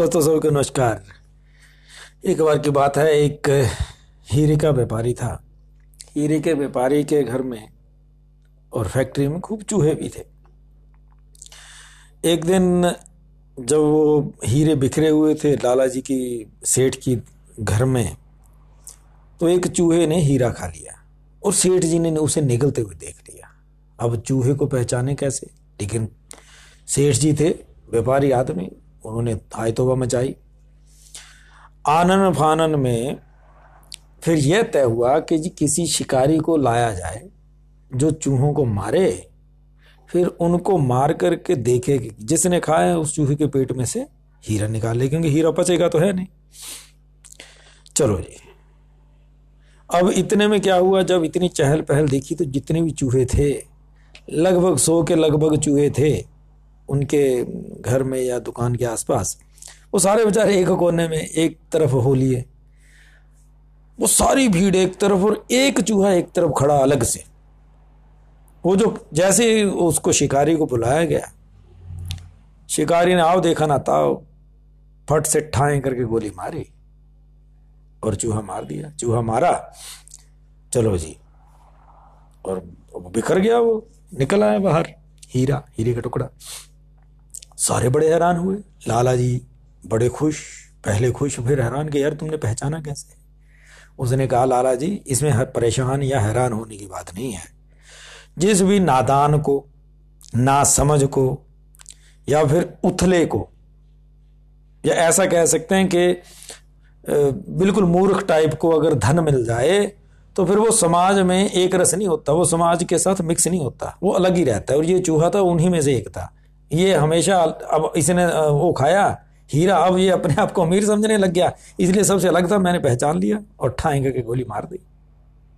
दोस्तों, सबको नमस्कार। एक बार की बात है, एक हीरे का व्यापारी था। हीरे के व्यापारी के घर में और फैक्ट्री में खूब चूहे भी थे। एक दिन जब वो हीरे बिखरे हुए थे लाला जी की सेठ की घर में तो एक चूहे ने हीरा खा लिया और सेठ जी ने उसे निकलते हुए देख लिया। अब चूहे को पहचाने कैसे? लेकिन सेठ जी थे, व्यापारी आदमी उन्होंने हाय तोबा मचाई। आनन फानन में फिर यह तय हुआ कि जी किसी शिकारी को लाया जाए, जो चूहों को मारे, फिर उनको मार करके देखे कि जिसने खाए उस चूहे के पेट में से हीरा निकाले क्योंकि हीरा पचेगा तो है नहीं। चलो जी। अब इतने में क्या हुआ, जब इतनी चहल पहल देखी तो जितने भी चूहे थे, लगभग सौ के लगभग चूहे थे उनके घर में या दुकान के आसपास, वो सारे बेचारे एक कोने में एक तरफ़ हो लिए। वो सारी भीड़ एक तरफ़ और एक चूहा एक तरफ़ खड़ा अलग से। वो जो जैसे उसको शिकारी को बुलाया गया, शिकारी ने, आओ देखा ना, ताओ। फट से ठाए करके गोली मारी और चूहा मार दिया। चूहा मारा। चलो जी। और बिखर गया वो, निकल आया बाहर, हीरा, हीरे का टुकड़ा। सारे बड़े हैरान हुए। लाला जी बड़े खुश, पहले खुश, फिर हैरान कि यार तुमने पहचाना कैसे? उसने कहा, लाला जी, इसमें हर परेशान या हैरान होने की बात नहीं है। जिस भी नादान को ना समझ को, या फिर उथले को, या ऐसा कह सकते हैं कि बिल्कुल मूर्ख टाइप को अगर धन मिल जाए तो फिर वो समाज में एक रस नहीं होता, वो समाज के साथ मिक्स नहीं होता, वो अलग ही रहता है, और ये चूहा था, उन्हीं में से एक था। ये हमेशा अब इसने वो खाया, हीरा, अब ये अपने आप को अमीर समझने लग गया। इसलिए सबसे अलग था, मैंने पहचान लिया और ठाएँगे के गोली मार दी।